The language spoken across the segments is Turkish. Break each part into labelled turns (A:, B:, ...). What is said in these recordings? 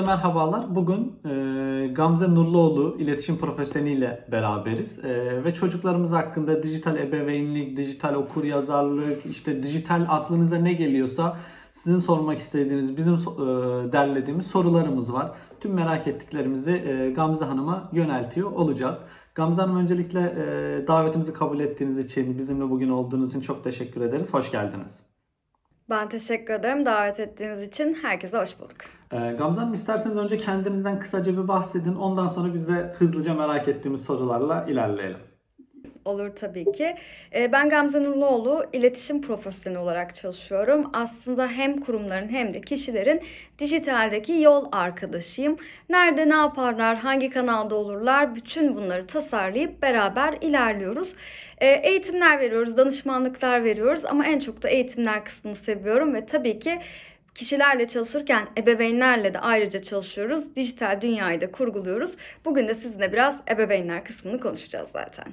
A: Herkese merhabalar. Bugün e, Gamze Nurluoğlu iletişim profesyoniyle beraberiz. E, ve çocuklarımız hakkında dijital ebeveynlik, dijital okur yazarlık, işte dijital aklınıza ne geliyorsa sizin sormak istediğiniz, bizim e, derlediğimiz sorularımız var. Tüm merak ettiklerimizi e, Gamze Hanım'a yöneltiyor olacağız. Gamze Hanım öncelikle e, davetimizi kabul ettiğiniz için, bizimle bugün olduğunuz için çok teşekkür ederiz. Hoş geldiniz.
B: Ben teşekkür ederim davet ettiğiniz için. Herkese hoş bulduk.
A: Ee, Gamze Hanım isterseniz önce kendinizden kısaca bir bahsedin. Ondan sonra biz de hızlıca merak ettiğimiz sorularla ilerleyelim.
B: Olur tabii ki. Ee, Ben Gamze Nurluoğlu, iletişim profesyoneli olarak çalışıyorum. Aslında hem kurumların hem de kişilerin dijitaldeki yol arkadaşıyım. Nerede ne yaparlar, hangi kanalda olurlar, bütün bunları tasarlayıp beraber ilerliyoruz. Ee, Eğitimler veriyoruz, danışmanlıklar veriyoruz ama en çok da eğitimler kısmını seviyorum ve tabii ki kişilerle çalışırken ebeveynlerle de ayrıca çalışıyoruz. Dijital dünyayı da kurguluyoruz. Bugün de sizinle biraz ebeveynler kısmını konuşacağız zaten.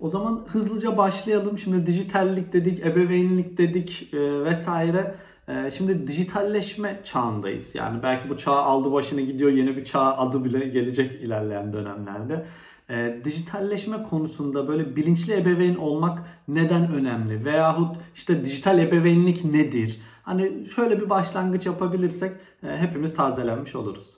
A: O zaman hızlıca başlayalım. Şimdi dijitallik dedik, ebeveynlik dedik e, vesaire. E, şimdi dijitalleşme çağındayız. Yani belki bu çağ aldı başını gidiyor. Yeni bir çağ adı bile gelecek ilerleyen dönemlerde. E, dijitalleşme konusunda böyle bilinçli ebeveyn olmak neden önemli? Veyahut işte dijital ebeveynlik nedir? Hani şöyle bir başlangıç yapabilirsek e, hepimiz tazelenmiş oluruz.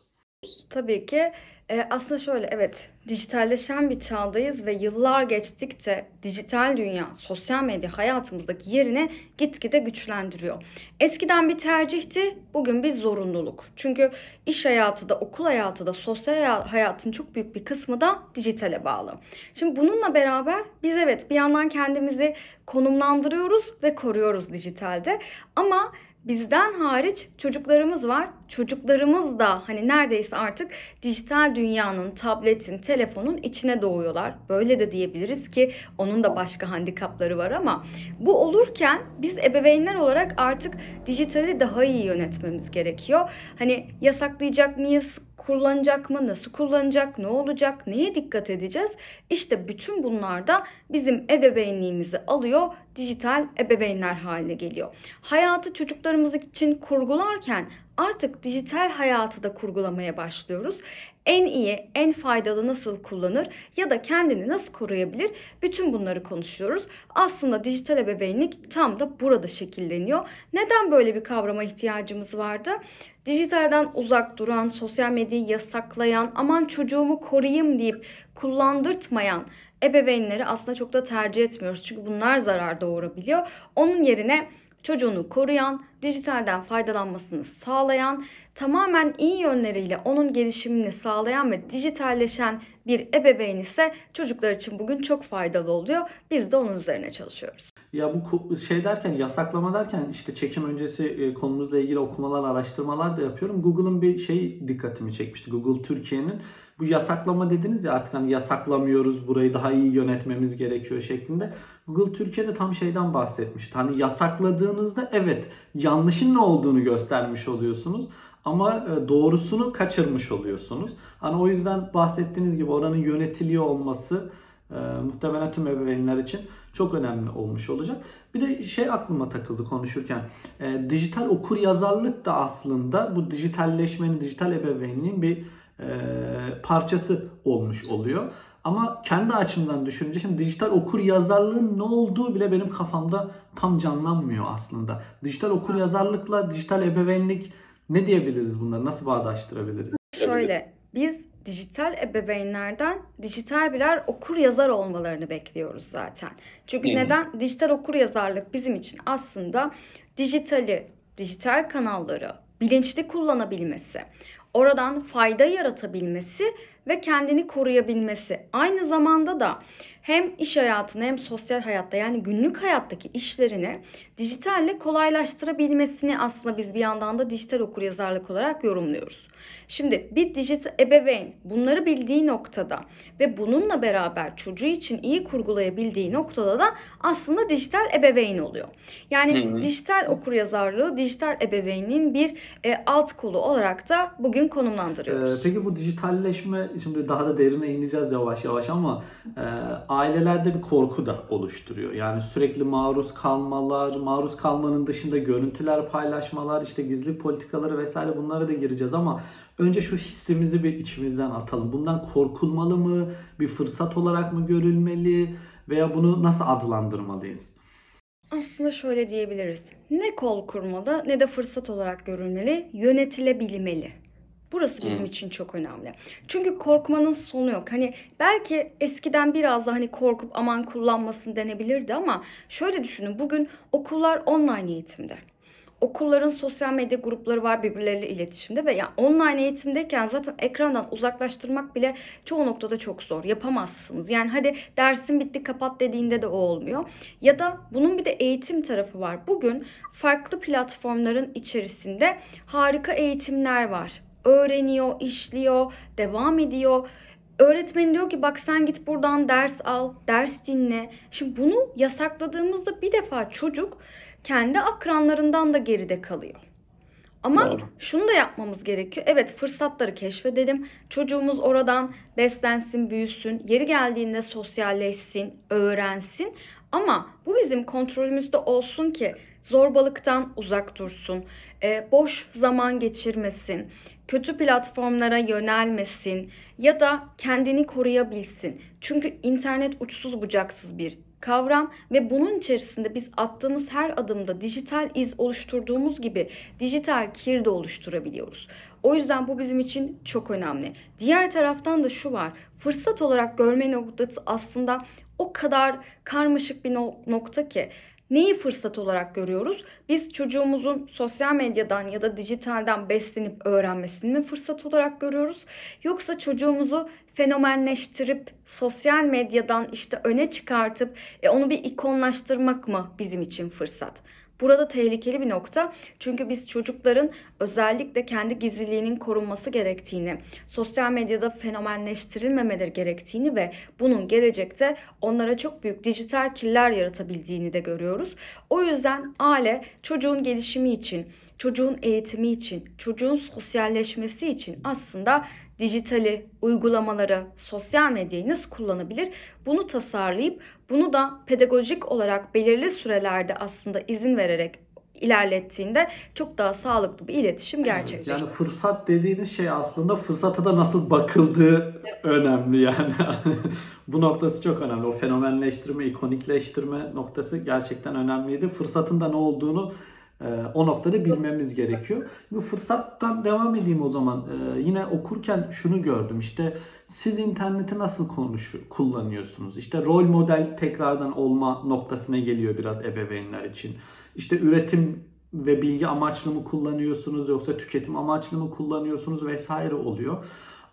B: Tabii ki e, aslında şöyle evet dijitalleşen bir çağdayız ve yıllar geçtikçe dijital dünya sosyal medya hayatımızdaki yerini gitgide güçlendiriyor. Eskiden bir tercihti, bugün bir zorunluluk. Çünkü iş hayatı da okul hayatı da sosyal haya- hayatın çok büyük bir kısmı da dijitale bağlı. Şimdi bununla beraber biz evet bir yandan kendimizi konumlandırıyoruz ve koruyoruz dijitalde ama Bizden hariç çocuklarımız var. Çocuklarımız da hani neredeyse artık dijital dünyanın, tabletin, telefonun içine doğuyorlar. Böyle de diyebiliriz ki onun da başka handikapları var ama bu olurken biz ebeveynler olarak artık dijitali daha iyi yönetmemiz gerekiyor. Hani yasaklayacak mıyız? Kullanacak mı, nasıl kullanacak, ne olacak, neye dikkat edeceğiz? İşte bütün bunlar da bizim ebeveynliğimizi alıyor, dijital ebeveynler haline geliyor. Hayatı çocuklarımız için kurgularken artık dijital hayatı da kurgulamaya başlıyoruz. En iyi, en faydalı nasıl kullanır ya da kendini nasıl koruyabilir? Bütün bunları konuşuyoruz. Aslında dijital ebeveynlik tam da burada şekilleniyor. Neden böyle bir kavrama ihtiyacımız vardı? Dijitalden uzak duran, sosyal medyayı yasaklayan, aman çocuğumu koruyayım deyip kullandırtmayan ebeveynleri aslında çok da tercih etmiyoruz. Çünkü bunlar zarar doğurabiliyor. Onun yerine çocuğunu koruyan, dijitalden faydalanmasını sağlayan, tamamen iyi yönleriyle onun gelişimini sağlayan ve dijitalleşen bir ebeveyn ise çocuklar için bugün çok faydalı oluyor. Biz de onun üzerine çalışıyoruz.
A: Ya bu şey derken yasaklama derken işte çekim öncesi e, konumuzla ilgili okumalar, araştırmalar da yapıyorum. Google'ın bir şey dikkatimi çekmişti. Google Türkiye'nin bu yasaklama dediniz ya artık hani yasaklamıyoruz burayı daha iyi yönetmemiz gerekiyor şeklinde. Google Türkiye'de tam şeyden bahsetmişti. Hani yasakladığınızda evet yanlışın ne olduğunu göstermiş oluyorsunuz ama e, doğrusunu kaçırmış oluyorsunuz. Hani o yüzden bahsettiğiniz gibi oranın yönetiliyor olması e, muhtemelen tüm ebeveynler için çok önemli olmuş olacak. Bir de şey aklıma takıldı konuşurken. E, dijital okur yazarlık da aslında bu dijitalleşmenin, dijital ebeveynliğin bir e, parçası olmuş oluyor. Ama kendi açımdan düşününce şimdi dijital okur yazarlığın ne olduğu bile benim kafamda tam canlanmıyor aslında. Dijital okur yazarlıkla dijital ebeveynlik ne diyebiliriz bunları? Nasıl bağdaştırabiliriz?
B: Şöyle biz dijital ebeveynlerden dijital birer okur yazar olmalarını bekliyoruz zaten. Çünkü
C: hı.
B: neden? Dijital okur yazarlık bizim için aslında dijitali, dijital kanalları bilinçli kullanabilmesi, oradan fayda yaratabilmesi ve kendini koruyabilmesi. Aynı zamanda da hem iş hayatını hem sosyal hayatta yani günlük hayattaki işlerini dijitalle kolaylaştırabilmesini aslında biz bir yandan da dijital okuryazarlık olarak yorumluyoruz. Şimdi bir dijital ebeveyn bunları bildiği noktada ve bununla beraber çocuğu için iyi kurgulayabildiği noktada da aslında dijital ebeveyn oluyor. Yani
C: Hı hı.
B: dijital okuryazarlığı dijital ebeveynliğin bir e, alt kolu olarak da bugün konumlandırıyoruz.
A: Ee, peki bu dijitalleşme şimdi daha da derine ineceğiz yavaş yavaş ama e, ailelerde bir korku da oluşturuyor. Yani sürekli maruz kalmalar, maruz kalmanın dışında görüntüler paylaşmalar, işte gizli politikaları vesaire bunlara da gireceğiz ama önce şu hissimizi bir içimizden atalım. Bundan korkulmalı mı? Bir fırsat olarak mı görülmeli? Veya bunu nasıl adlandırmalıyız?
B: Aslında şöyle diyebiliriz. Ne kol kurmalı ne de fırsat olarak görülmeli, yönetilebilmeli. Burası bizim için çok önemli. Çünkü korkmanın sonu yok. Hani belki eskiden biraz da hani korkup aman kullanmasın denebilirdi ama şöyle düşünün. Bugün okullar online eğitimde. Okulların sosyal medya grupları var birbirleriyle iletişimde ve yani online eğitimdeyken zaten ekrandan uzaklaştırmak bile çoğu noktada çok zor. Yapamazsınız. Yani hadi dersin bitti kapat dediğinde de o olmuyor. Ya da bunun bir de eğitim tarafı var. Bugün farklı platformların içerisinde harika eğitimler var. Öğreniyor, işliyor, devam ediyor. Öğretmen diyor ki bak sen git buradan ders al, ders dinle. Şimdi bunu yasakladığımızda bir defa çocuk kendi akranlarından da geride kalıyor. Ama
C: Doğru.
B: şunu da yapmamız gerekiyor. Evet fırsatları keşfedelim. Çocuğumuz oradan beslensin, büyüsün. Yeri geldiğinde sosyalleşsin, öğrensin. Ama bu bizim kontrolümüzde olsun ki zorbalıktan uzak dursun. e, boş zaman geçirmesin. Kötü platformlara yönelmesin. Ya da kendini koruyabilsin. Çünkü internet uçsuz bucaksız bir kavram ve bunun içerisinde biz attığımız her adımda dijital iz oluşturduğumuz gibi dijital kir de oluşturabiliyoruz. O yüzden bu bizim için çok önemli. Diğer taraftan da şu var. Fırsat olarak görme noktası aslında o kadar karmaşık bir no- nokta ki Neyi fırsat olarak görüyoruz? Biz çocuğumuzun sosyal medyadan ya da dijitalden beslenip öğrenmesini mi fırsat olarak görüyoruz? Yoksa çocuğumuzu fenomenleştirip sosyal medyadan işte öne çıkartıp e, onu bir ikonlaştırmak mı bizim için fırsat? Burada tehlikeli bir nokta. Çünkü biz çocukların özellikle kendi gizliliğinin korunması gerektiğini, sosyal medyada fenomenleştirilmemeleri gerektiğini ve bunun gelecekte onlara çok büyük dijital kirler yaratabildiğini de görüyoruz. O yüzden aile çocuğun gelişimi için, çocuğun eğitimi için, çocuğun sosyalleşmesi için aslında dijitali, uygulamaları, sosyal medyayı nasıl kullanabilir? Bunu tasarlayıp bunu da pedagojik olarak belirli sürelerde aslında izin vererek ilerlettiğinde çok daha sağlıklı bir iletişim gerçekleşiyor.
A: Yani fırsat dediğiniz şey aslında fırsata da nasıl bakıldığı önemli yani. Bu noktası çok önemli. O fenomenleştirme, ikonikleştirme noktası gerçekten önemliydi. Fırsatın da ne olduğunu o noktada bilmemiz gerekiyor. Bu fırsattan devam edeyim o zaman. E, yine okurken şunu gördüm. İşte siz interneti nasıl konuşu kullanıyorsunuz? İşte rol model tekrardan olma noktasına geliyor biraz ebeveynler için. İşte üretim ve bilgi amaçlı mı kullanıyorsunuz yoksa tüketim amaçlı mı kullanıyorsunuz vesaire oluyor.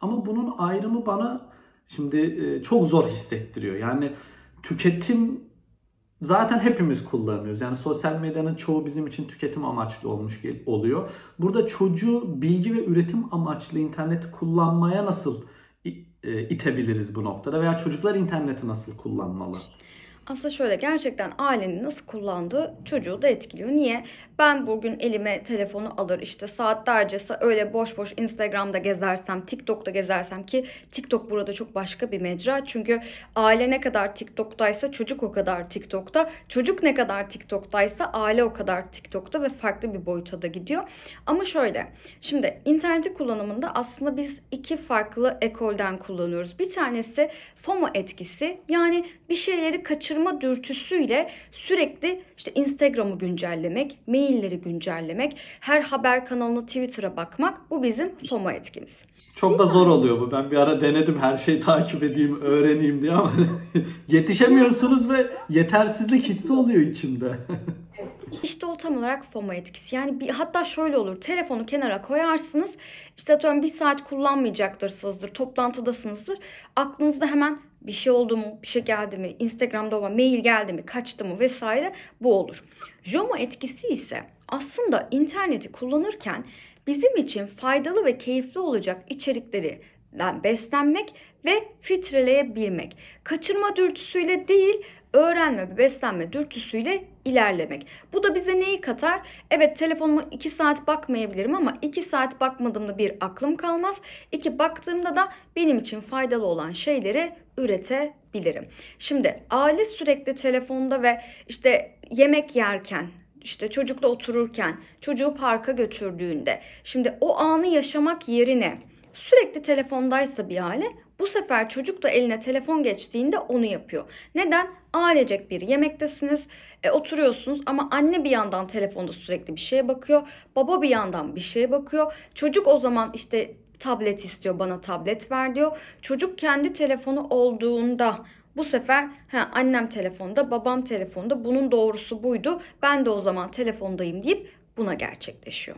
A: Ama bunun ayrımı bana şimdi e, çok zor hissettiriyor. Yani tüketim zaten hepimiz kullanıyoruz. Yani sosyal medyanın çoğu bizim için tüketim amaçlı olmuş oluyor. Burada çocuğu bilgi ve üretim amaçlı interneti kullanmaya nasıl e, itebiliriz bu noktada veya çocuklar interneti nasıl kullanmalı?
B: Aslında şöyle gerçekten ailenin nasıl kullandığı çocuğu da etkiliyor. Niye? Ben bugün elime telefonu alır işte saatlerce sa- öyle boş boş Instagram'da gezersem, TikTok'ta gezersem ki TikTok burada çok başka bir mecra. Çünkü aile ne kadar TikTok'taysa çocuk o kadar TikTok'ta. Çocuk ne kadar TikTok'taysa aile o kadar TikTok'ta ve farklı bir boyuta da gidiyor. Ama şöyle şimdi interneti kullanımında aslında biz iki farklı ekolden kullanıyoruz. Bir tanesi FOMO etkisi yani bir şeyleri kaçırma dürtüsüyle sürekli işte Instagram'ı güncellemek, mailleri güncellemek, her haber kanalına Twitter'a bakmak bu bizim FOMO etkimiz.
A: Çok da zor oluyor bu. Ben bir ara denedim her şeyi takip edeyim, öğreneyim diye ama yetişemiyorsunuz ve yetersizlik hissi oluyor içimde.
B: İşte o tam olarak FOMO etkisi. Yani bir, hatta şöyle olur. Telefonu kenara koyarsınız. İşte atıyorum bir saat kullanmayacaktırsanızdır. Toplantıdasınızdır. Aklınızda hemen bir şey oldu mu? Bir şey geldi mi? Instagram'da var. Mail geldi mi? Kaçtı mı? Vesaire. Bu olur. JOMO etkisi ise aslında interneti kullanırken bizim için faydalı ve keyifli olacak içerikleri beslenmek ve filtreleyebilmek. Kaçırma dürtüsüyle değil öğrenme ve beslenme dürtüsüyle ilerlemek. Bu da bize neyi katar? Evet telefonuma 2 saat bakmayabilirim ama 2 saat bakmadığımda bir aklım kalmaz. İki baktığımda da benim için faydalı olan şeyleri üretebilirim. Şimdi aile sürekli telefonda ve işte yemek yerken işte çocukla otururken, çocuğu parka götürdüğünde, şimdi o anı yaşamak yerine sürekli telefondaysa bir aile, bu sefer çocuk da eline telefon geçtiğinde onu yapıyor. Neden? Ailecek bir yemektesiniz, e, oturuyorsunuz ama anne bir yandan telefonda sürekli bir şeye bakıyor, baba bir yandan bir şeye bakıyor. Çocuk o zaman işte tablet istiyor, bana tablet ver diyor. Çocuk kendi telefonu olduğunda bu sefer ha, annem telefonda, babam telefonda, bunun doğrusu buydu. Ben de o zaman telefondayım deyip buna gerçekleşiyor.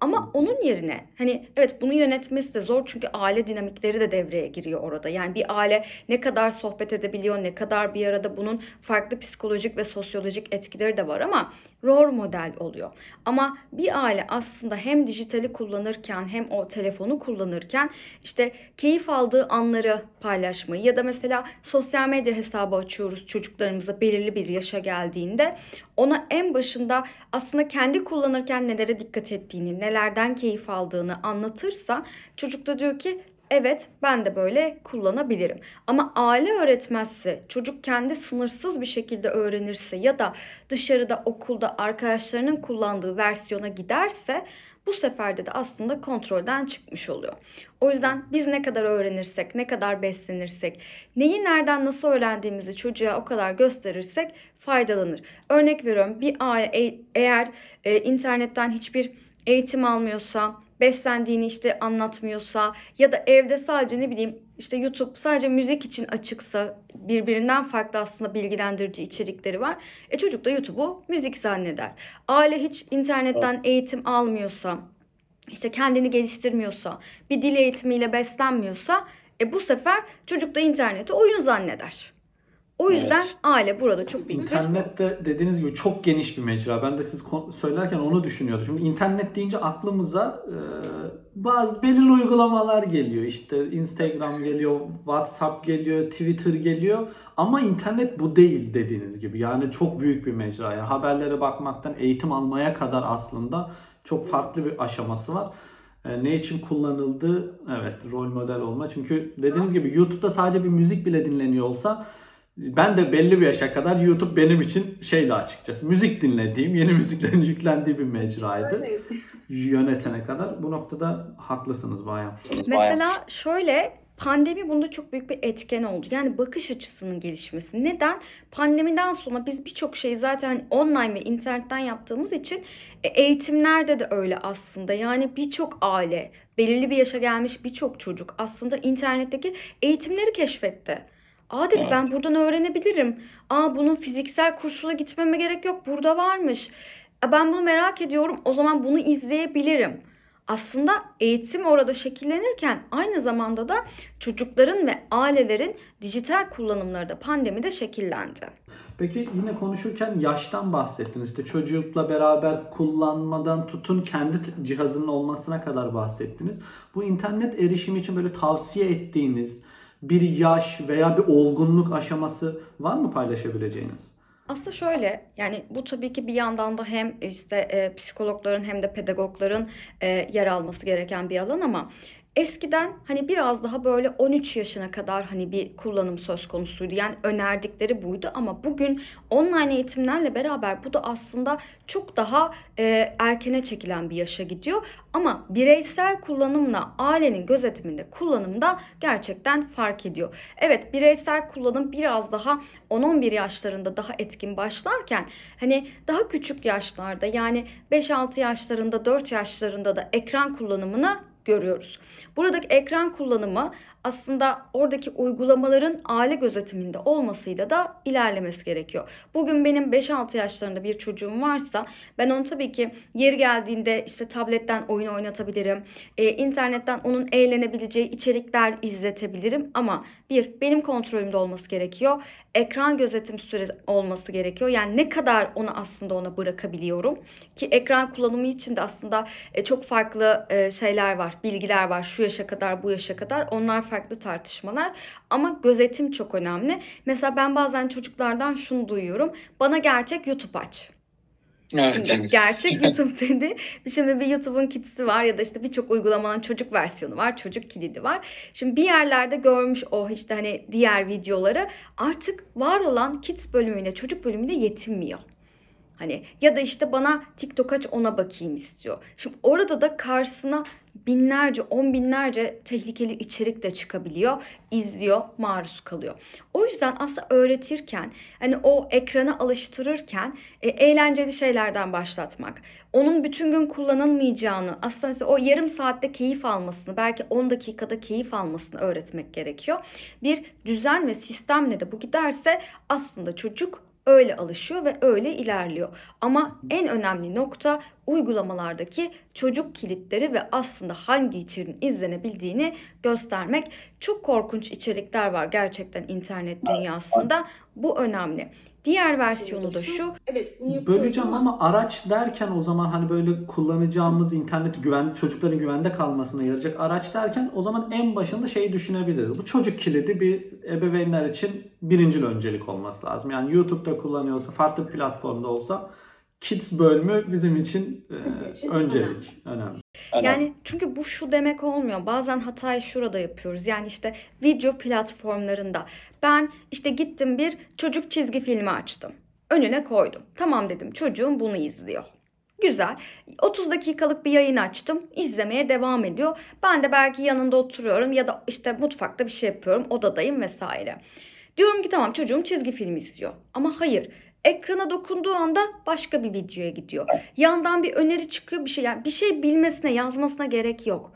B: Ama onun yerine hani evet bunu yönetmesi de zor çünkü aile dinamikleri de devreye giriyor orada. Yani bir aile ne kadar sohbet edebiliyor, ne kadar bir arada bunun farklı psikolojik ve sosyolojik etkileri de var ama rol model oluyor. Ama bir aile aslında hem dijitali kullanırken hem o telefonu kullanırken işte keyif aldığı anları paylaşmayı ya da mesela sosyal medya hesabı açıyoruz çocuklarımıza belirli bir yaşa geldiğinde ona en başında aslında kendi kullanırken nelere dikkat ettiğini, nelerden keyif aldığını anlatırsa çocuk da diyor ki evet ben de böyle kullanabilirim. Ama aile öğretmezse, çocuk kendi sınırsız bir şekilde öğrenirse ya da dışarıda okulda arkadaşlarının kullandığı versiyona giderse bu seferde de aslında kontrolden çıkmış oluyor. O yüzden biz ne kadar öğrenirsek, ne kadar beslenirsek, neyi nereden nasıl öğrendiğimizi çocuğa o kadar gösterirsek faydalanır. Örnek veriyorum bir aile eğer e, internetten hiçbir eğitim almıyorsa, beslendiğini işte anlatmıyorsa ya da evde sadece ne bileyim işte YouTube sadece müzik için açıksa birbirinden farklı aslında bilgilendirici içerikleri var. E çocuk da YouTube'u müzik zanneder. Aile hiç internetten eğitim almıyorsa, işte kendini geliştirmiyorsa, bir dil eğitimiyle beslenmiyorsa e bu sefer çocuk da interneti oyun zanneder. O yüzden
A: Evet.
B: aile burada çok büyük bir
A: İnternette dediğiniz gibi çok geniş bir mecra. Ben de siz söylerken onu düşünüyordum. Şimdi internet deyince aklımıza e, bazı belirli uygulamalar geliyor. İşte Instagram geliyor, WhatsApp geliyor, Twitter geliyor. Ama internet bu değil dediğiniz gibi. Yani çok büyük bir mecra. Yani haberlere bakmaktan eğitim almaya kadar aslında çok farklı bir aşaması var. E, ne için kullanıldığı evet rol model olma. Çünkü dediğiniz gibi YouTube'da sadece bir müzik bile dinleniyor olsa ben de belli bir yaşa kadar YouTube benim için şeydi açıkçası. Müzik dinlediğim, yeni müziklerin yüklendiği bir mecraydı. Yönetene kadar. Bu noktada haklısınız bayağı.
B: Mesela şöyle pandemi bunda çok büyük bir etken oldu. Yani bakış açısının gelişmesi. Neden? Pandemiden sonra biz birçok şeyi zaten online ve internetten yaptığımız için e, eğitimlerde de öyle aslında. Yani birçok aile, belirli bir yaşa gelmiş birçok çocuk aslında internetteki eğitimleri keşfetti. Aa dedi ben buradan öğrenebilirim. Aa bunun fiziksel kursuna gitmeme gerek yok. Burada varmış. "Aa, Ben bunu merak ediyorum. O zaman bunu izleyebilirim. Aslında eğitim orada şekillenirken aynı zamanda da çocukların ve ailelerin dijital kullanımları da pandemide şekillendi.
A: Peki yine konuşurken yaştan bahsettiniz. İşte çocukla beraber kullanmadan tutun kendi cihazının olmasına kadar bahsettiniz. Bu internet erişimi için böyle tavsiye ettiğiniz bir yaş veya bir olgunluk aşaması var mı paylaşabileceğiniz?
B: Aslında şöyle yani bu tabii ki bir yandan da hem işte e, psikologların hem de pedagogların e, yer alması gereken bir alan ama eskiden hani biraz daha böyle 13 yaşına kadar hani bir kullanım söz konusuydu. Yani önerdikleri buydu ama bugün online eğitimlerle beraber bu da aslında çok daha e, erkene çekilen bir yaşa gidiyor. Ama bireysel kullanımla ailenin gözetiminde kullanımda gerçekten fark ediyor. Evet bireysel kullanım biraz daha 10-11 yaşlarında daha etkin başlarken hani daha küçük yaşlarda yani 5-6 yaşlarında 4 yaşlarında da ekran kullanımını görüyoruz. Buradaki ekran kullanımı aslında oradaki uygulamaların aile gözetiminde olmasıyla da ilerlemesi gerekiyor. Bugün benim 5-6 yaşlarında bir çocuğum varsa ben onu tabii ki yeri geldiğinde işte tabletten oyun oynatabilirim. E, internetten onun eğlenebileceği içerikler izletebilirim ama bir benim kontrolümde olması gerekiyor. ekran gözetim süresi olması gerekiyor. Yani ne kadar onu aslında ona bırakabiliyorum ki ekran kullanımı için de aslında e, çok farklı e, şeyler var, bilgiler var. Şu yaşa kadar, bu yaşa kadar onlar farklı tartışmalar. Ama gözetim çok önemli. Mesela ben bazen çocuklardan şunu duyuyorum. Bana gerçek YouTube aç.
C: Evet,
B: Şimdi gerçek YouTube dedi. Şimdi bir YouTube'un kitisi var ya da işte birçok uygulamanın çocuk versiyonu var, çocuk kilidi var. Şimdi bir yerlerde görmüş o işte hani diğer videoları artık var olan kids bölümüyle çocuk bölümüyle yetinmiyor. Hani ya da işte bana TikTok aç ona bakayım istiyor. Şimdi orada da karşısına binlerce, on binlerce tehlikeli içerik de çıkabiliyor. izliyor, maruz kalıyor. O yüzden aslında öğretirken, hani o ekrana alıştırırken e, eğlenceli şeylerden başlatmak. Onun bütün gün kullanılmayacağını, aslında o yarım saatte keyif almasını, belki 10 dakikada keyif almasını öğretmek gerekiyor. Bir düzen ve sistemle de bu giderse aslında çocuk öyle alışıyor ve öyle ilerliyor. Ama en önemli nokta uygulamalardaki çocuk kilitleri ve aslında hangi içeriğin izlenebildiğini göstermek. Çok korkunç içerikler var gerçekten internet dünyasında. Bu önemli. Diğer versiyonu da şu.
D: Evet bunu
A: Böleceğim ama araç derken o zaman hani böyle kullanacağımız internet güven çocukların güvende kalmasına yarayacak araç derken o zaman en başında şeyi düşünebiliriz. Bu çocuk kilidi bir ebeveynler için birincil öncelik olması lazım. Yani YouTube'da kullanıyorsa farklı bir platformda olsa Kids bölümü bizim için e,
D: Bizim için
A: öncelik. Önemli.
C: Aynen.
B: Yani çünkü bu şu demek olmuyor. Bazen hatayı şurada yapıyoruz. Yani işte video platformlarında ben işte gittim bir çocuk çizgi filmi açtım. Önüne koydum. Tamam dedim çocuğum bunu izliyor. Güzel. 30 dakikalık bir yayın açtım. İzlemeye devam ediyor. Ben de belki yanında oturuyorum ya da işte mutfakta bir şey yapıyorum. Odadayım vesaire. Diyorum ki tamam çocuğum çizgi film izliyor. Ama hayır. Ekrana dokunduğu anda başka bir videoya gidiyor. Yandan bir öneri çıkıyor bir şey. Yani bir şey bilmesine, yazmasına gerek yok.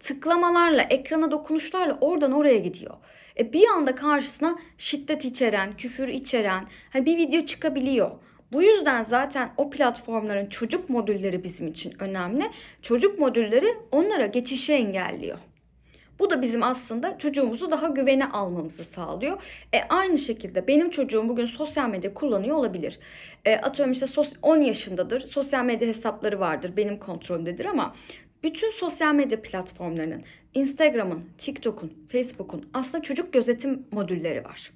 B: Tıklamalarla, ekrana dokunuşlarla oradan oraya gidiyor. E bir anda karşısına şiddet içeren, küfür içeren hani bir video çıkabiliyor. Bu yüzden zaten o platformların çocuk modülleri bizim için önemli. Çocuk modülleri onlara geçişi engelliyor. Bu da bizim aslında çocuğumuzu daha güvene almamızı sağlıyor. E, aynı şekilde benim çocuğum bugün sosyal medya kullanıyor olabilir. E, atıyorum işte sos- 10 yaşındadır. Sosyal medya hesapları vardır. Benim kontrolümdedir ama bütün sosyal medya platformlarının Instagram'ın, TikTok'un, Facebook'un aslında çocuk gözetim modülleri var.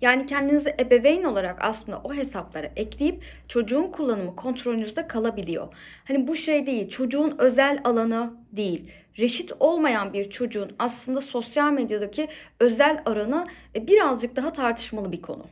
B: Yani kendinizi ebeveyn olarak aslında o hesaplara ekleyip çocuğun kullanımı kontrolünüzde kalabiliyor. Hani bu şey değil, çocuğun özel alanı değil. Reşit olmayan bir çocuğun aslında sosyal medyadaki özel alanı e, birazcık daha tartışmalı bir konu.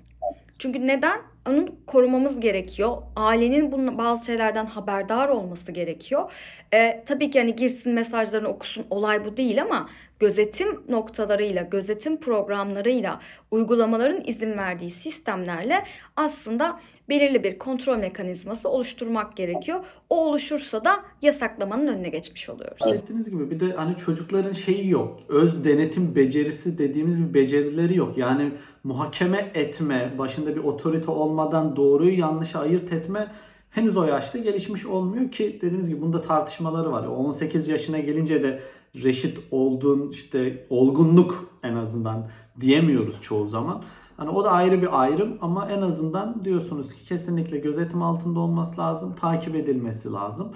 B: Çünkü neden? Onu korumamız gerekiyor. Ailenin bunun bazı şeylerden haberdar olması gerekiyor. E, tabii ki hani girsin mesajlarını okusun olay bu değil ama gözetim noktalarıyla, gözetim programlarıyla, uygulamaların izin verdiği sistemlerle aslında belirli bir kontrol mekanizması oluşturmak gerekiyor. O oluşursa da yasaklamanın önüne geçmiş oluyoruz.
A: Bahsettiğiniz gibi bir de hani çocukların şeyi yok. Öz denetim becerisi dediğimiz bir becerileri yok. Yani muhakeme etme, başında bir otorite olmadan doğruyu yanlışı ayırt etme henüz o yaşta gelişmiş olmuyor ki dediğiniz gibi bunda tartışmaları var. 18 yaşına gelince de reşit olduğun işte olgunluk en azından diyemiyoruz çoğu zaman. Hani o da ayrı bir ayrım ama en azından diyorsunuz ki kesinlikle gözetim altında olması lazım, takip edilmesi lazım.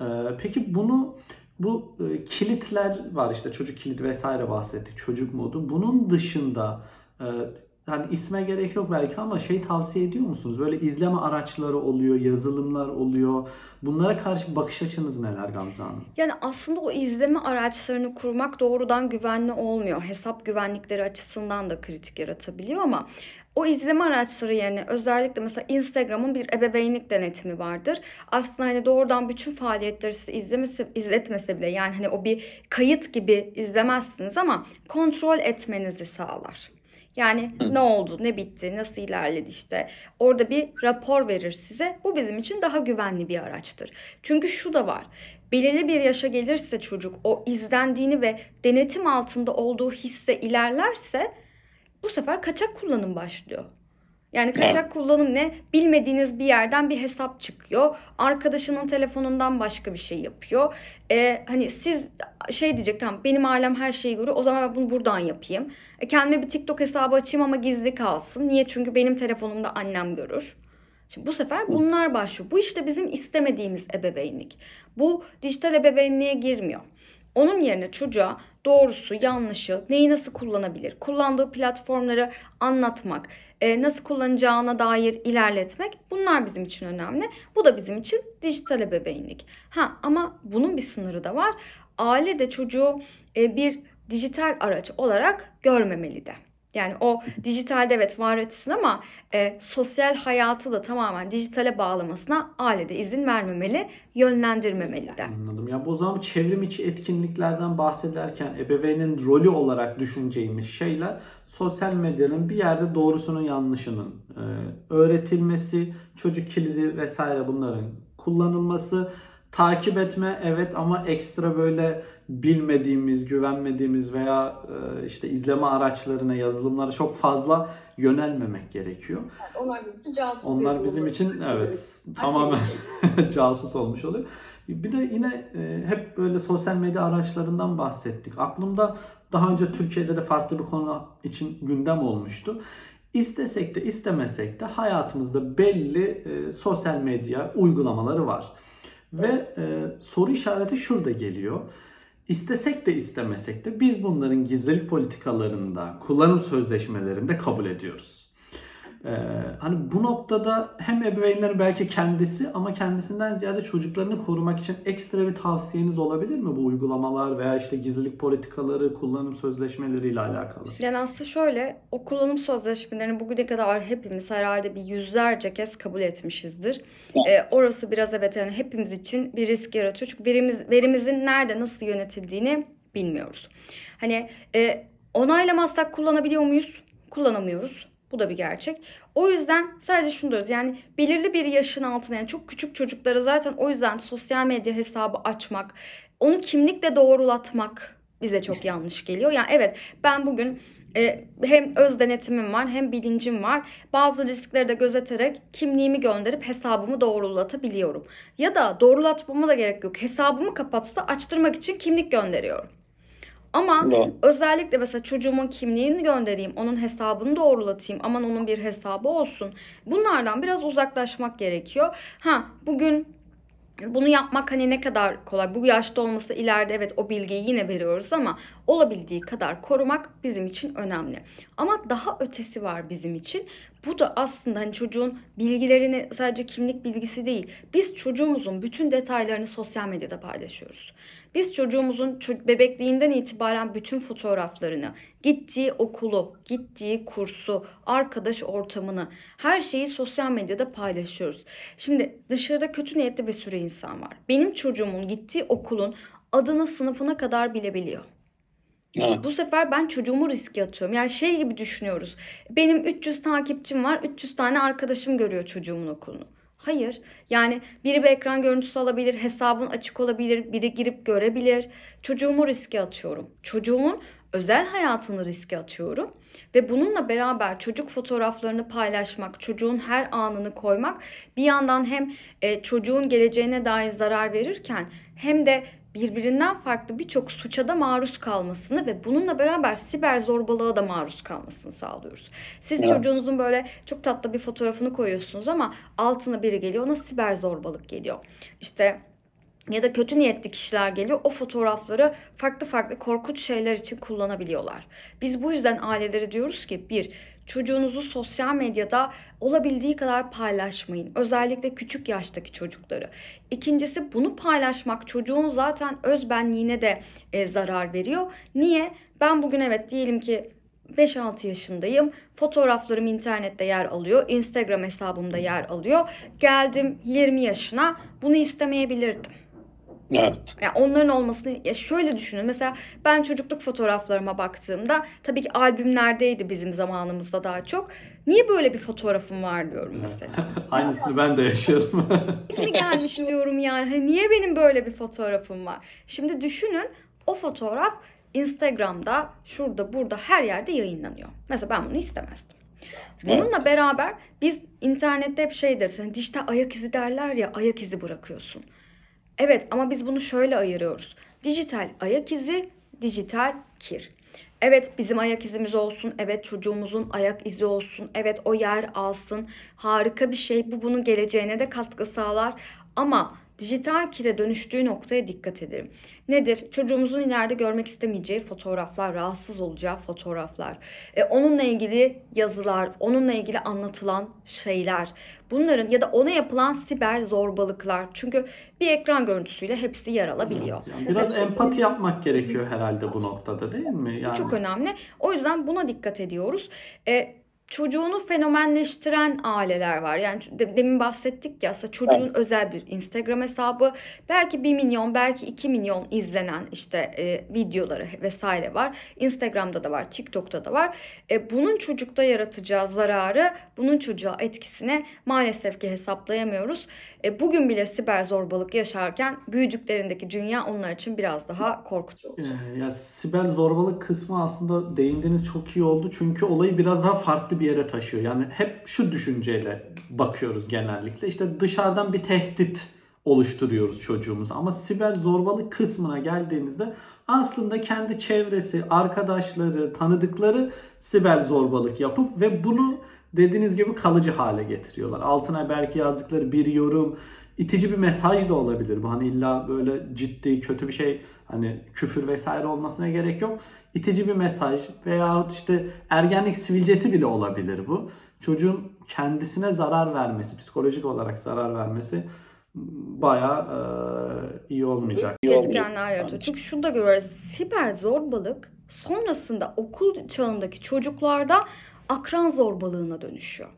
A: Ee, peki bunu bu e, kilitler var işte çocuk kilidi vesaire bahsettik çocuk modu. Bunun dışında e, hani isme gerek yok belki ama şey tavsiye ediyor musunuz? Böyle izleme araçları oluyor, yazılımlar oluyor. Bunlara karşı bakış açınız neler Gamze Hanım?
B: Yani aslında o izleme araçlarını kurmak doğrudan güvenli olmuyor. Hesap güvenlikleri açısından da kritik yaratabiliyor ama o izleme araçları yerine özellikle mesela Instagram'ın bir ebeveynlik denetimi vardır. Aslında hani doğrudan bütün faaliyetleri size izlemesi, izletmese bile yani hani o bir kayıt gibi izlemezsiniz ama kontrol etmenizi sağlar. Yani ne oldu, ne bitti, nasıl ilerledi işte. Orada bir rapor verir size. Bu bizim için daha güvenli bir araçtır. Çünkü şu da var. Belirli bir yaşa gelirse çocuk o izlendiğini ve denetim altında olduğu hisse ilerlerse bu sefer kaçak kullanım başlıyor. Yani kaçak kullanım ne? Bilmediğiniz bir yerden bir hesap çıkıyor. Arkadaşının telefonundan başka bir şey yapıyor. Ee, hani siz şey diyecek tamam benim ailem her şeyi görüyor. O zaman ben bunu buradan yapayım. E, kendime bir TikTok hesabı açayım ama gizli kalsın. Niye? Çünkü benim telefonumda annem görür. Şimdi bu sefer bunlar başlıyor. Bu işte bizim istemediğimiz ebeveynlik. Bu dijital ebeveynliğe girmiyor. Onun yerine çocuğa doğrusu, yanlışı, neyi nasıl kullanabilir, kullandığı platformları anlatmak, nasıl kullanacağına dair ilerletmek bunlar bizim için önemli. Bu da bizim için dijital ebeveynlik. Ha ama bunun bir sınırı da var. Aile de çocuğu e, bir dijital araç olarak görmemeli de. Yani o dijitalde evet var etsin ama e, sosyal hayatı da tamamen dijitale bağlamasına ailede izin vermemeli, yönlendirmemeli de.
A: Anladım. Ya o zaman çevrim içi etkinliklerden bahsederken ebeveynin rolü olarak düşüneceğimiz şeyler sosyal medyanın bir yerde doğrusunun yanlışının e, öğretilmesi, çocuk kilidi vesaire bunların kullanılması, takip etme evet ama ekstra böyle bilmediğimiz, güvenmediğimiz veya e, işte izleme araçlarına, yazılımlara çok fazla yönelmemek gerekiyor.
C: Onlar bizim için casus
A: Onlar bizim için evet tamamen casus olmuş oluyor. Bir de yine e, hep böyle sosyal medya araçlarından bahsettik. Aklımda daha önce Türkiye'de de farklı bir konu için gündem olmuştu. İstesek de istemesek de hayatımızda belli e, sosyal medya uygulamaları var. Ve e, soru işareti şurada geliyor. İstesek de istemesek de biz bunların gizlilik politikalarında, kullanım sözleşmelerinde kabul ediyoruz. Ee, hani bu noktada hem ebeveynlerin belki kendisi ama kendisinden ziyade çocuklarını korumak için ekstra bir tavsiyeniz olabilir mi bu uygulamalar veya işte gizlilik politikaları, kullanım sözleşmeleriyle alakalı?
B: Yani aslında şöyle o kullanım sözleşmelerini bugüne kadar hepimiz herhalde bir yüzlerce kez kabul etmişizdir. Ee, orası biraz evet yani hepimiz için bir risk yaratıyor. Çünkü verimiz, verimizin nerede nasıl yönetildiğini bilmiyoruz. Hani e, onaylamazsak kullanabiliyor muyuz? Kullanamıyoruz. Bu da bir gerçek. O yüzden sadece şunu diyoruz yani belirli bir yaşın altına yani çok küçük çocuklara zaten o yüzden sosyal medya hesabı açmak, onu kimlikle doğrulatmak bize çok yanlış geliyor. Yani evet ben bugün e, hem öz denetimim var hem bilincim var. Bazı riskleri de gözeterek kimliğimi gönderip hesabımı doğrulatabiliyorum. Ya da doğrulatmama da gerek yok. Hesabımı kapatsa açtırmak için kimlik gönderiyorum. Ama
D: Doğru.
B: özellikle mesela çocuğumun kimliğini göndereyim, onun hesabını doğrulatayım, aman onun bir hesabı olsun. Bunlardan biraz uzaklaşmak gerekiyor. Ha bugün bunu yapmak hani ne kadar kolay. Bu yaşta olması ileride evet o bilgiyi yine veriyoruz ama olabildiği kadar korumak bizim için önemli. Ama daha ötesi var bizim için. Bu da aslında hani çocuğun bilgilerini sadece kimlik bilgisi değil. Biz çocuğumuzun bütün detaylarını sosyal medyada paylaşıyoruz. Biz çocuğumuzun ço- bebekliğinden itibaren bütün fotoğraflarını, gittiği okulu, gittiği kursu, arkadaş ortamını, her şeyi sosyal medyada paylaşıyoruz. Şimdi dışarıda kötü niyetli bir sürü insan var. Benim çocuğumun gittiği okulun adını, sınıfına kadar bilebiliyor. Bu sefer ben çocuğumu riske atıyorum. Yani şey gibi düşünüyoruz. Benim 300 takipçim var, 300 tane arkadaşım görüyor çocuğumun okulunu. Hayır. Yani biri bir ekran görüntüsü alabilir, hesabın açık olabilir, biri girip görebilir. Çocuğumu riske atıyorum. Çocuğumun özel hayatını riske atıyorum. Ve bununla beraber çocuk fotoğraflarını paylaşmak, çocuğun her anını koymak bir yandan hem e, çocuğun geleceğine dair zarar verirken hem de birbirinden farklı birçok suça da maruz kalmasını ve bununla beraber siber zorbalığa da maruz kalmasını sağlıyoruz. Siz
D: Evet.
B: çocuğunuzun böyle çok tatlı bir fotoğrafını koyuyorsunuz ama altına biri geliyor ona siber zorbalık geliyor. İşte ya da kötü niyetli kişiler geliyor o fotoğrafları farklı farklı korkunç şeyler için kullanabiliyorlar. Biz bu yüzden ailelere diyoruz ki bir çocuğunuzu sosyal medyada olabildiği kadar paylaşmayın. Özellikle küçük yaştaki çocukları. İkincisi bunu paylaşmak çocuğun zaten özbenliğine de e, zarar veriyor. Niye? Ben bugün evet diyelim ki 5-6 yaşındayım. Fotoğraflarım internette yer alıyor. Instagram hesabımda yer alıyor. Geldim 20 yaşına bunu istemeyebilirdim.
D: Evet.
B: Yani onların olmasını ya şöyle düşünün. Mesela ben çocukluk fotoğraflarıma baktığımda tabii ki albümlerdeydi bizim zamanımızda daha çok. Niye böyle bir fotoğrafım var diyorum mesela.
A: Aynısını ben de yaşıyorum.
B: Kimi gelmiş diyorum yani. Hani niye benim böyle bir fotoğrafım var? Şimdi düşünün o fotoğraf Instagram'da şurada burada her yerde yayınlanıyor. Mesela ben bunu istemezdim. Bununla beraber biz internette hep şeydir, sen dijital ayak izi derler ya, ayak izi bırakıyorsun. Evet ama biz bunu şöyle ayırıyoruz. Dijital ayak izi, dijital kir. Evet bizim ayak izimiz olsun, evet çocuğumuzun ayak izi olsun, evet o yer alsın. Harika bir şey, bu bunun geleceğine de katkı sağlar. Ama dijital kire dönüştüğü noktaya dikkat edelim. Nedir? Çocuğumuzun ileride görmek istemeyeceği fotoğraflar, rahatsız olacağı fotoğraflar, e, onunla ilgili yazılar, onunla ilgili anlatılan şeyler, bunların ya da ona yapılan siber zorbalıklar. Çünkü bir ekran görüntüsüyle hepsi yer alabiliyor.
A: Yani biraz empati yapmak gerekiyor herhalde bu noktada değil mi? Yani
B: çok önemli. O yüzden buna dikkat ediyoruz. E, çocuğunu fenomenleştiren aileler var. Yani de- demin bahsettik ya aslında çocuğun özel bir Instagram hesabı belki 1 milyon belki 2 milyon izlenen işte e, videoları vesaire var. Instagram'da da var, TikTok'ta da var. E, bunun çocukta yaratacağı zararı, bunun çocuğa etkisini maalesef ki hesaplayamıyoruz. E, bugün bile siber zorbalık yaşarken büyüdüklerindeki dünya onlar için biraz daha korkutucu olacak.
A: Ee, ya siber zorbalık kısmı aslında değindiğiniz çok iyi oldu. Çünkü olayı biraz daha farklı bir yere taşıyor. Yani hep şu düşünceyle bakıyoruz genellikle. İşte dışarıdan bir tehdit oluşturuyoruz çocuğumuza. Ama siber zorbalık kısmına geldiğimizde aslında kendi çevresi, arkadaşları, tanıdıkları siber zorbalık yapıp ve bunu dediğiniz gibi kalıcı hale getiriyorlar. Altına belki yazdıkları bir yorum, itici bir mesaj da olabilir. Bu hani illa böyle ciddi kötü bir şey hani küfür vesaire olmasına gerek yok. İtici bir mesaj veya işte ergenlik sivilcesi bile olabilir bu. Çocuğun kendisine zarar vermesi, psikolojik olarak zarar vermesi bayağı eee, iyi olmayacak.
D: Olmuyor.
B: etkenler yaratıyor. Çünkü şunu da görüyoruz. Siber zorbalık sonrasında okul çağındaki çocuklarda akran zorbalığına dönüşüyor.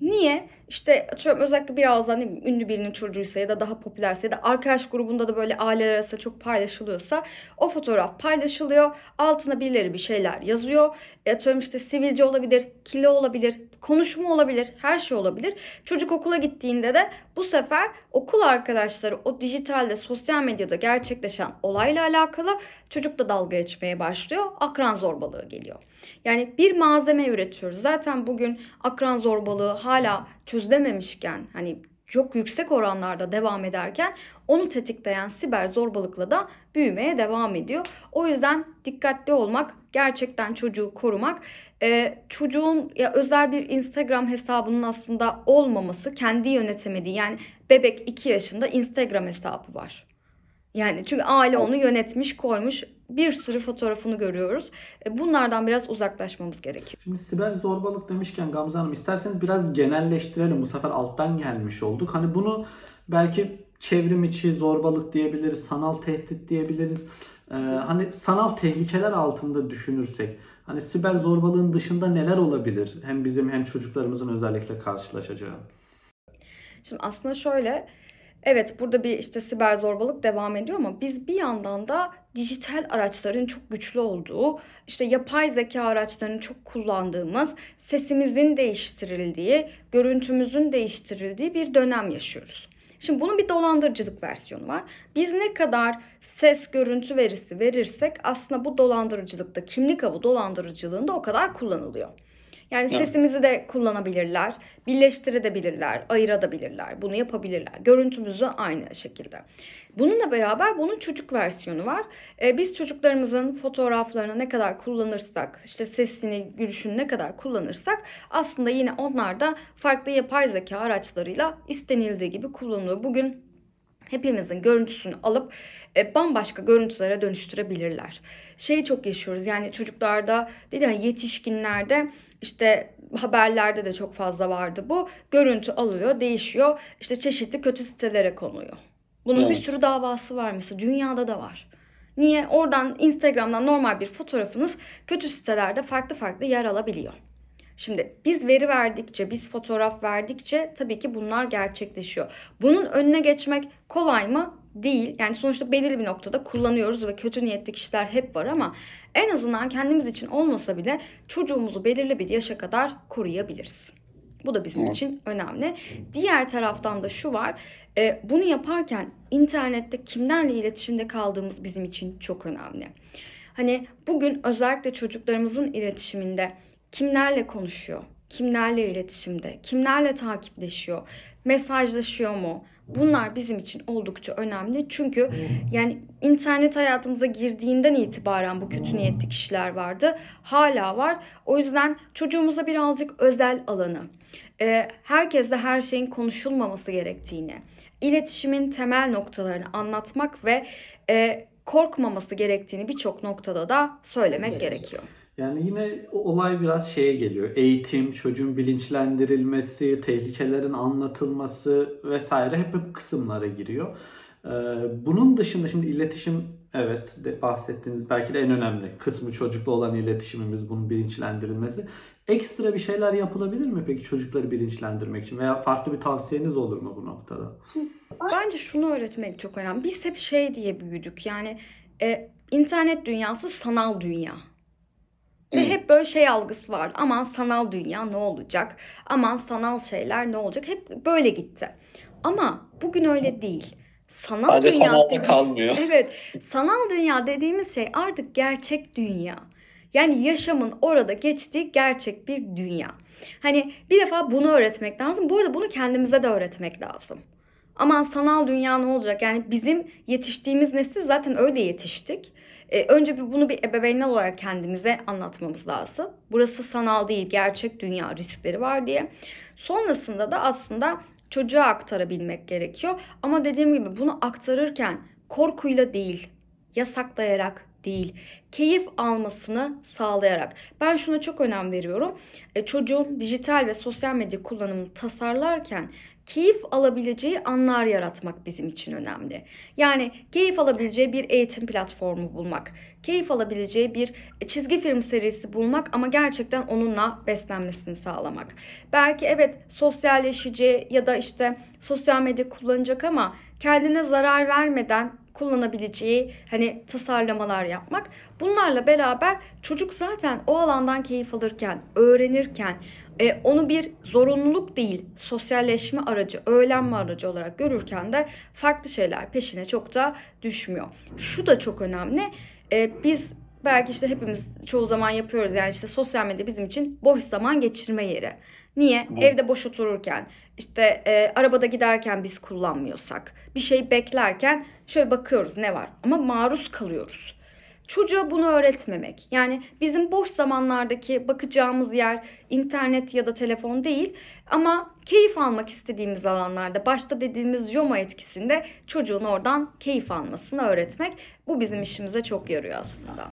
B: Niye? İşte atıyorum özellikle biraz hani ünlü birinin çocuğuysa ya da daha popülerse ya da arkadaş grubunda da böyle aileler arasında çok paylaşılıyorsa o fotoğraf paylaşılıyor. Altına birileri bir şeyler yazıyor. E atıyorum işte sivilce olabilir, kilo olabilir, konuşma olabilir, her şey olabilir. Çocuk okula gittiğinde de bu sefer okul arkadaşları o dijitalde, sosyal medyada gerçekleşen olayla alakalı çocukla dalga geçmeye başlıyor. Akran zorbalığı geliyor. Yani bir malzeme üretiyoruz. Zaten bugün akran zorbalığı hala çözülememişken hani çok yüksek oranlarda devam ederken onu tetikleyen siber zorbalıkla da büyümeye devam ediyor. O yüzden dikkatli olmak, gerçekten çocuğu korumak, e, çocuğun ya özel bir Instagram hesabının aslında olmaması, kendi yönetemediği yani bebek 2 yaşında Instagram hesabı var. Yani çünkü aile onu yönetmiş, koymuş. Bir sürü fotoğrafını görüyoruz. E, Bunlardan biraz uzaklaşmamız gerekiyor.
A: Şimdi siber zorbalık demişken Gamze Hanım isterseniz biraz genelleştirelim. Bu sefer alttan gelmiş olduk. Hani bunu belki çevrim içi zorbalık diyebiliriz, sanal tehdit diyebiliriz. Ee, hani sanal tehlikeler altında düşünürsek hani siber zorbalığın dışında neler olabilir? Hem bizim hem çocuklarımızın özellikle karşılaşacağı.
B: Şimdi aslında şöyle, evet burada bir işte siber zorbalık devam ediyor ama biz bir yandan da dijital araçların çok güçlü olduğu, işte yapay zeka araçlarının çok kullandığımız, sesimizin değiştirildiği, görüntümüzün değiştirildiği bir dönem yaşıyoruz. Şimdi bunun bir dolandırıcılık versiyonu var. Biz ne kadar ses görüntü verisi verirsek aslında bu dolandırıcılıkta kimlik avı dolandırıcılığında o kadar kullanılıyor. Yani
D: Evet.
B: sesimizi de kullanabilirler, birleştirebilirler, ayırabilirler, bunu yapabilirler. Görüntümüzü aynı şekilde. Bununla beraber bunun çocuk versiyonu var. Ee, biz çocuklarımızın fotoğraflarını ne kadar kullanırsak, işte sesini, gülüşünü ne kadar kullanırsak aslında yine onlar da farklı yapay zeka araçlarıyla istenildiği gibi kullanılıyor. Bugün hepimizin görüntüsünü alıp e, bambaşka görüntülere dönüştürebilirler. Şeyi çok yaşıyoruz yani çocuklarda değil yani yetişkinlerde işte haberlerde de çok fazla vardı bu. Görüntü alıyor, değişiyor. işte çeşitli kötü sitelere konuyor. Bunun bir
D: Evet.
B: sürü davası var mesela dünyada da var. Niye? Oradan Instagram'dan normal bir fotoğrafınız kötü sitelerde farklı farklı yer alabiliyor. Şimdi biz veri verdikçe, biz fotoğraf verdikçe tabii ki bunlar gerçekleşiyor. Bunun önüne geçmek kolay mı? Değil. Yani sonuçta belirli bir noktada kullanıyoruz ve kötü niyetli kişiler hep var ama en azından kendimiz için olmasa bile çocuğumuzu belirli bir yaşa kadar koruyabiliriz. Bu da bizim
D: Evet.
B: için önemli. Diğer taraftan da şu var. e, bunu yaparken internette kimlerle iletişimde kaldığımız bizim için çok önemli. Hani bugün özellikle çocuklarımızın iletişiminde kimlerle konuşuyor, kimlerle iletişimde, kimlerle takipleşiyor, mesajlaşıyor mu? Bunlar bizim için oldukça önemli. Çünkü yani internet hayatımıza girdiğinden itibaren bu kötü niyetli kişiler vardı. Hala var. O yüzden çocuğumuza birazcık özel alanı, e, herkesle her şeyin konuşulmaması gerektiğini, iletişimin temel noktalarını anlatmak ve e, korkmaması gerektiğini birçok noktada da söylemek
A: Evet.
B: gerekiyor.
A: Yani yine olay biraz şeye geliyor. Eğitim, çocuğun bilinçlendirilmesi, tehlikelerin anlatılması vesaire hep hep kısımlara giriyor. Ee, bunun dışında şimdi iletişim evet de bahsettiğiniz belki de en önemli kısmı çocukla olan iletişimimiz bunun bilinçlendirilmesi. Ekstra bir şeyler yapılabilir mi peki çocukları bilinçlendirmek için veya farklı bir tavsiyeniz olur mu bu noktada?
B: Bence şunu öğretmek çok önemli. Biz hep şey diye büyüdük. Yani e, internet dünyası sanal dünya. Ve hep böyle şey algısı vardı. Aman sanal dünya ne olacak? Aman sanal şeyler ne olacak? Hep böyle gitti. Ama bugün öyle değil. Sanal
D: Sadece
B: dünya
D: sanalda
B: dedi-
D: kalmıyor.
B: Evet, sanal dünya dediğimiz şey artık gerçek dünya. Yani yaşamın orada geçtiği gerçek bir dünya. Hani bir defa bunu öğretmek lazım. Bu arada bunu kendimize de öğretmek lazım. Aman sanal dünya ne olacak? Yani bizim yetiştiğimiz nesil zaten öyle yetiştik. Ee, önce bir bunu bir ebeveynler olarak kendimize anlatmamız lazım. Burası sanal değil, gerçek dünya riskleri var diye. Sonrasında da aslında çocuğa aktarabilmek gerekiyor. Ama dediğim gibi bunu aktarırken korkuyla değil, yasaklayarak değil, keyif almasını sağlayarak. Ben şuna çok önem veriyorum. E, çocuğun dijital ve sosyal medya kullanımını tasarlarken keyif alabileceği anlar yaratmak bizim için önemli. Yani keyif alabileceği bir eğitim platformu bulmak, keyif alabileceği bir çizgi film serisi bulmak ama gerçekten onunla beslenmesini sağlamak. Belki evet sosyalleşeceği ya da işte sosyal medya kullanacak ama kendine zarar vermeden kullanabileceği hani tasarlamalar yapmak. Bunlarla beraber çocuk zaten o alandan keyif alırken, öğrenirken e, onu bir zorunluluk değil, sosyalleşme aracı, öğrenme aracı olarak görürken de farklı şeyler peşine çok da düşmüyor. Şu da çok önemli. E, biz belki işte hepimiz çoğu zaman yapıyoruz yani işte sosyal medya bizim için boş zaman geçirme yeri. Niye?
D: Evet.
B: Evde boş otururken, işte e, arabada giderken biz kullanmıyorsak, bir şey beklerken şöyle bakıyoruz ne var ama maruz kalıyoruz. Çocuğa bunu öğretmemek. Yani bizim boş zamanlardaki bakacağımız yer internet ya da telefon değil ama keyif almak istediğimiz alanlarda başta dediğimiz JOMO etkisinde çocuğun oradan keyif almasını öğretmek. Bu bizim işimize çok yarıyor aslında.